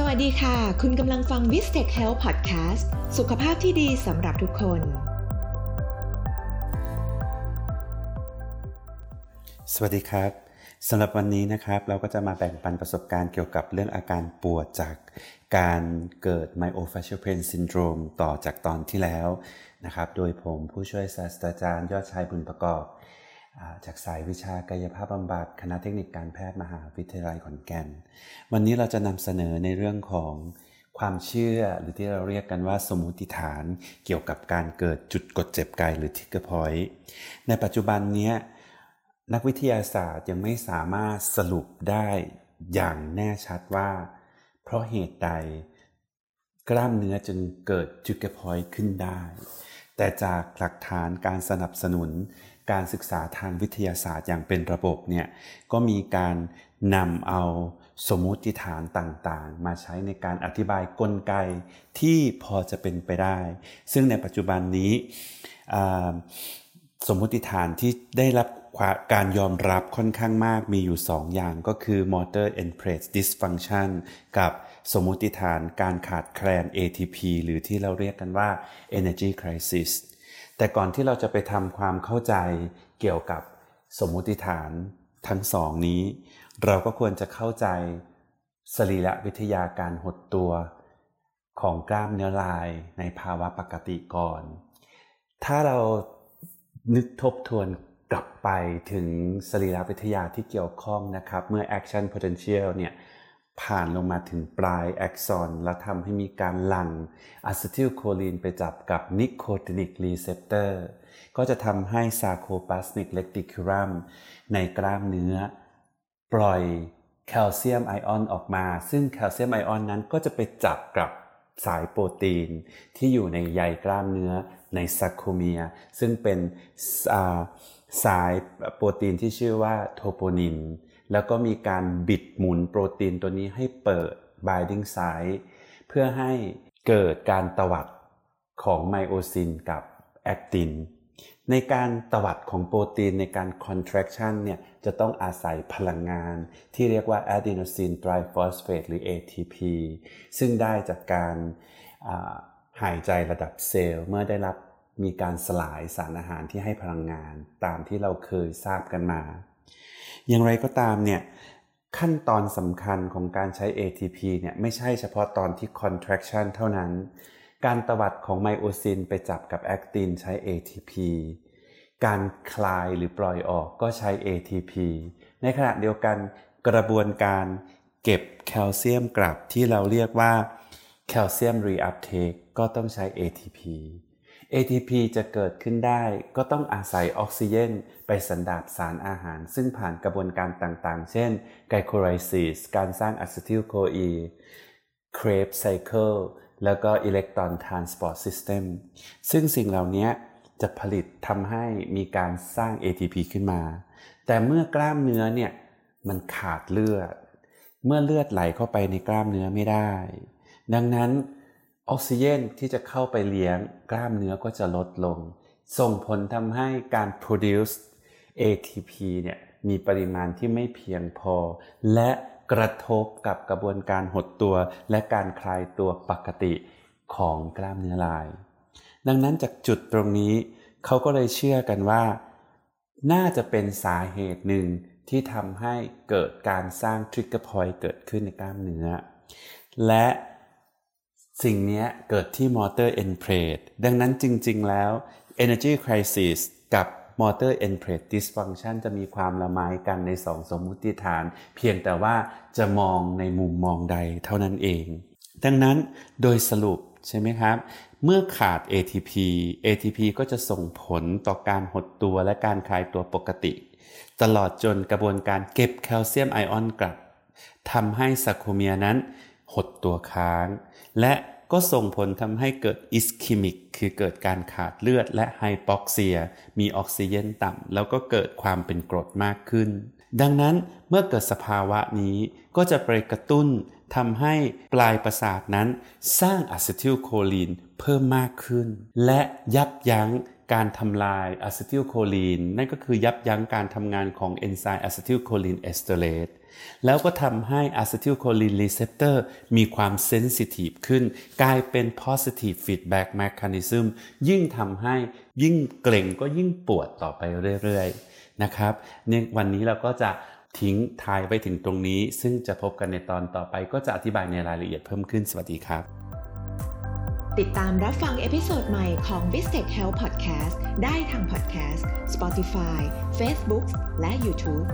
สวัสดีค่ะ คุณกำลังฟัง v i s t e c h Health Podcast สุขภาพที่ดีสำหรับทุกคน สวัสดีครับสำหรับวันนี้นะครับเราก็จะมาแบ่งปันประสบการณ์เกี่ยวกับเรื่องอาการปวดจากการเกิด myofascial pain syndrome ต่อจากตอนที่แล้วนะครับ โดยผมผู้ช่วยศาสตราจารย์ยอดชายบุญประกอบ จากสายวิชากายภาพบำบัดคณะเทคนิคการแพทย์มหาวิทยาลัยขอนแก่น วันนี้เราจะนำเสนอในเรื่องของความเชื่อหรือที่เราเรียกกันว่าสมมติฐานเกี่ยวกับการเกิดจุดกดเจ็บกายหรือ trigger point ในปัจจุบันนี้นักวิทยาศาสตร์ยังไม่สามารถสรุปได้อย่างแน่ชัดว่า เพราะเหตุใดกล้ามเนื้อจึงเกิดจุด trigger point ขึ้นได้ แต่จากหลักฐานการสนับสนุน การศึกษาทางวิทยาศาสตร์อย่างเป็นระบบเนี่ยก็มีการนำเอาสมมติฐานต่างๆ มาใช้ในการอธิบายกลไกที่พอจะเป็นไปได้ ซึ่งในปัจจุบันนี้สมมติฐานที่ได้รับการยอมรับค่อนข้างมากมีอยู่ 2 อย่างก็คือ motor end plate dysfunction กับ สมมุติฐานการขาดแคลน ATP หรือที่เราเรียกกันว่า energy crisis แต่ก่อนที่เราจะไปทำความเข้าใจเกี่ยวกับสมมุติฐานทั้งสองนี้ เราก็ควรจะเข้าใจสรีระวิทยาการหดตัวของกล้ามเนื้อลายในภาวะปกติก่อน ถ้าเรานึกทบทวนกลับไปถึงสรีรวิทยาที่เกี่ยวข้องนะครับ เมื่อ action potential เนี่ย ผ่านลงมาถึงปลายแอกซอน แล้วทำให้มีการหลั่งอะซิทิลโคลีนไปจับกับ nicotinic receptorก็จะทำให้ sarcoplasmic reticulum ในกล้ามเนื้อ ปล่อยแคลเซียมไอออนออกมา ซึ่งแคลเซียมไอออนนั้นก็จะไปจับกับสายโปรตีนที่อยู่ในใยกล้ามเนื้อใน sarcomere ซึ่งเป็นสายโปรตีนที่ชื่อว่า troponin แล้วก็มีการบิดหมุนโปรตีนตัวนี้ให้เปิด binding site เพื่อให้เกิดการตวัดของไมโอซินกับแอคตินในการตวัดของโปรตีนในการ contraction เนี่ยจะต้องอาศัยพลังงานที่เรียกว่า adenosine triphosphate หรือ ATP ซึ่งได้จากการหายใจระดับเซลล์เมื่อได้รับมีการสลายสารอาหารที่ให้พลังงานตามที่เราเคยทราบกันมา อย่างไรก็ตามเนี่ยขั้นตอนสำคัญของการใช้ ATP เนี่ยไม่ใช่เฉพาะตอนที่ contraction เท่านั้น การตวัดของ myosin ไปจับกับ actin ใช้ ATP การคลายหรือปล่อยออกก็ใช้ ATP ในขณะเดียวกันกระบวนการเก็บแคลเซียมกลับที่เราเรียกว่า calcium reuptake ก็ต้องใช้ ATP ATP จะเกิดขึ้นได้ก็ต้องอาศัยออกซิเจนไปสันดาปสารอาหาร ซึ่งผ่านกระบวนการต่างๆ เช่น glycolysis การสร้าง acetyl-CoA Krebs cycle แล้วก็ electron transport system ซึ่งสิ่งเหล่านี้จะผลิตทำให้มีการสร้าง ATP ขึ้นมา แต่เมื่อกล้ามเนื้อเนี่ยมันขาดเลือด เมื่อเลือดไหลเข้าไปในกล้ามเนื้อไม่ได้ ดังนั้น ออกซิเจนที่จะเข้าไปเลี้ยงกล้ามเนื้อก็จะลดลง ส่งผลทำให้การ produce ATP เนี่ยมีปริมาณที่ไม่เพียงพอ และกระทบกับกระบวนการหดตัว และการคลายตัวปกติของกล้ามเนื้อลาย ดังนั้นจากจุดตรงนี้ เขาก็เลยเชื่อกันว่า น่าจะเป็นสาเหตุหนึ่งที่ทำให้เกิดการสร้าง trigger point เกิดขึ้นในกล้ามเนื้อ และ สิ่งนี้เกิดที่มอเตอร์เอ็นเพลทดังนั้นจริง ๆ แล้ว Energy Crisis กับ Motor End Plate Dysfunction จะมีความละไมกันในสองสมมุติฐาน เพียงแต่ว่าจะมองในมุมมองใดเท่านั้นเอง ดังนั้นโดยสรุปใช่ไหมครับ เมื่อขาด ATP ATP ก็จะส่งผลต่อการหดตัวและการคลายตัวปกติ ตลอดจนกระบวนการเก็บแคลเซียมไอออนกลับทำให้ sarcomere นั้น หดตัวค้าง และก็ส่งผลทำให้เกิด ischemic คือเกิดการขาดเลือดและ hypoxia มีออกซิเจนต่ำแล้วก็เกิดความเป็นกรดมากขึ้น ดังนั้นเมื่อเกิดสภาวะนี้ก็จะไปกระตุ้นทำให้ปลายประสาทนั้น สร้างอะซิทิลโคลีนเพิ่มมากขึ้น และยับยั้ง การทำลายอะซิทิลโคลีนนั่นก็คือยับยั้งการทำงานของเอนไซม์ acetylcholinesteraseแล้วก็ทำให้ acetylcholine receptor มีความ sensitive ขึ้น กลายเป็น positive feedback mechanism ยิ่งทำให้ยิ่งเกร็งก็ยิ่งปวดต่อไปเรื่อยๆนะครับเนี่ยวันนี้เราก็จะทิ้งท้ายไปถึงตรงนี้ ซึ่งจะพบกันในตอนต่อไปก็จะอธิบายในรายละเอียดเพิ่มขึ้นสวัสดีครับ ติดตามรับฟัง episode ใหม่ของ v i s t e c h Health Podcast ได้ทาง Podcast Spotify Facebook และ YouTube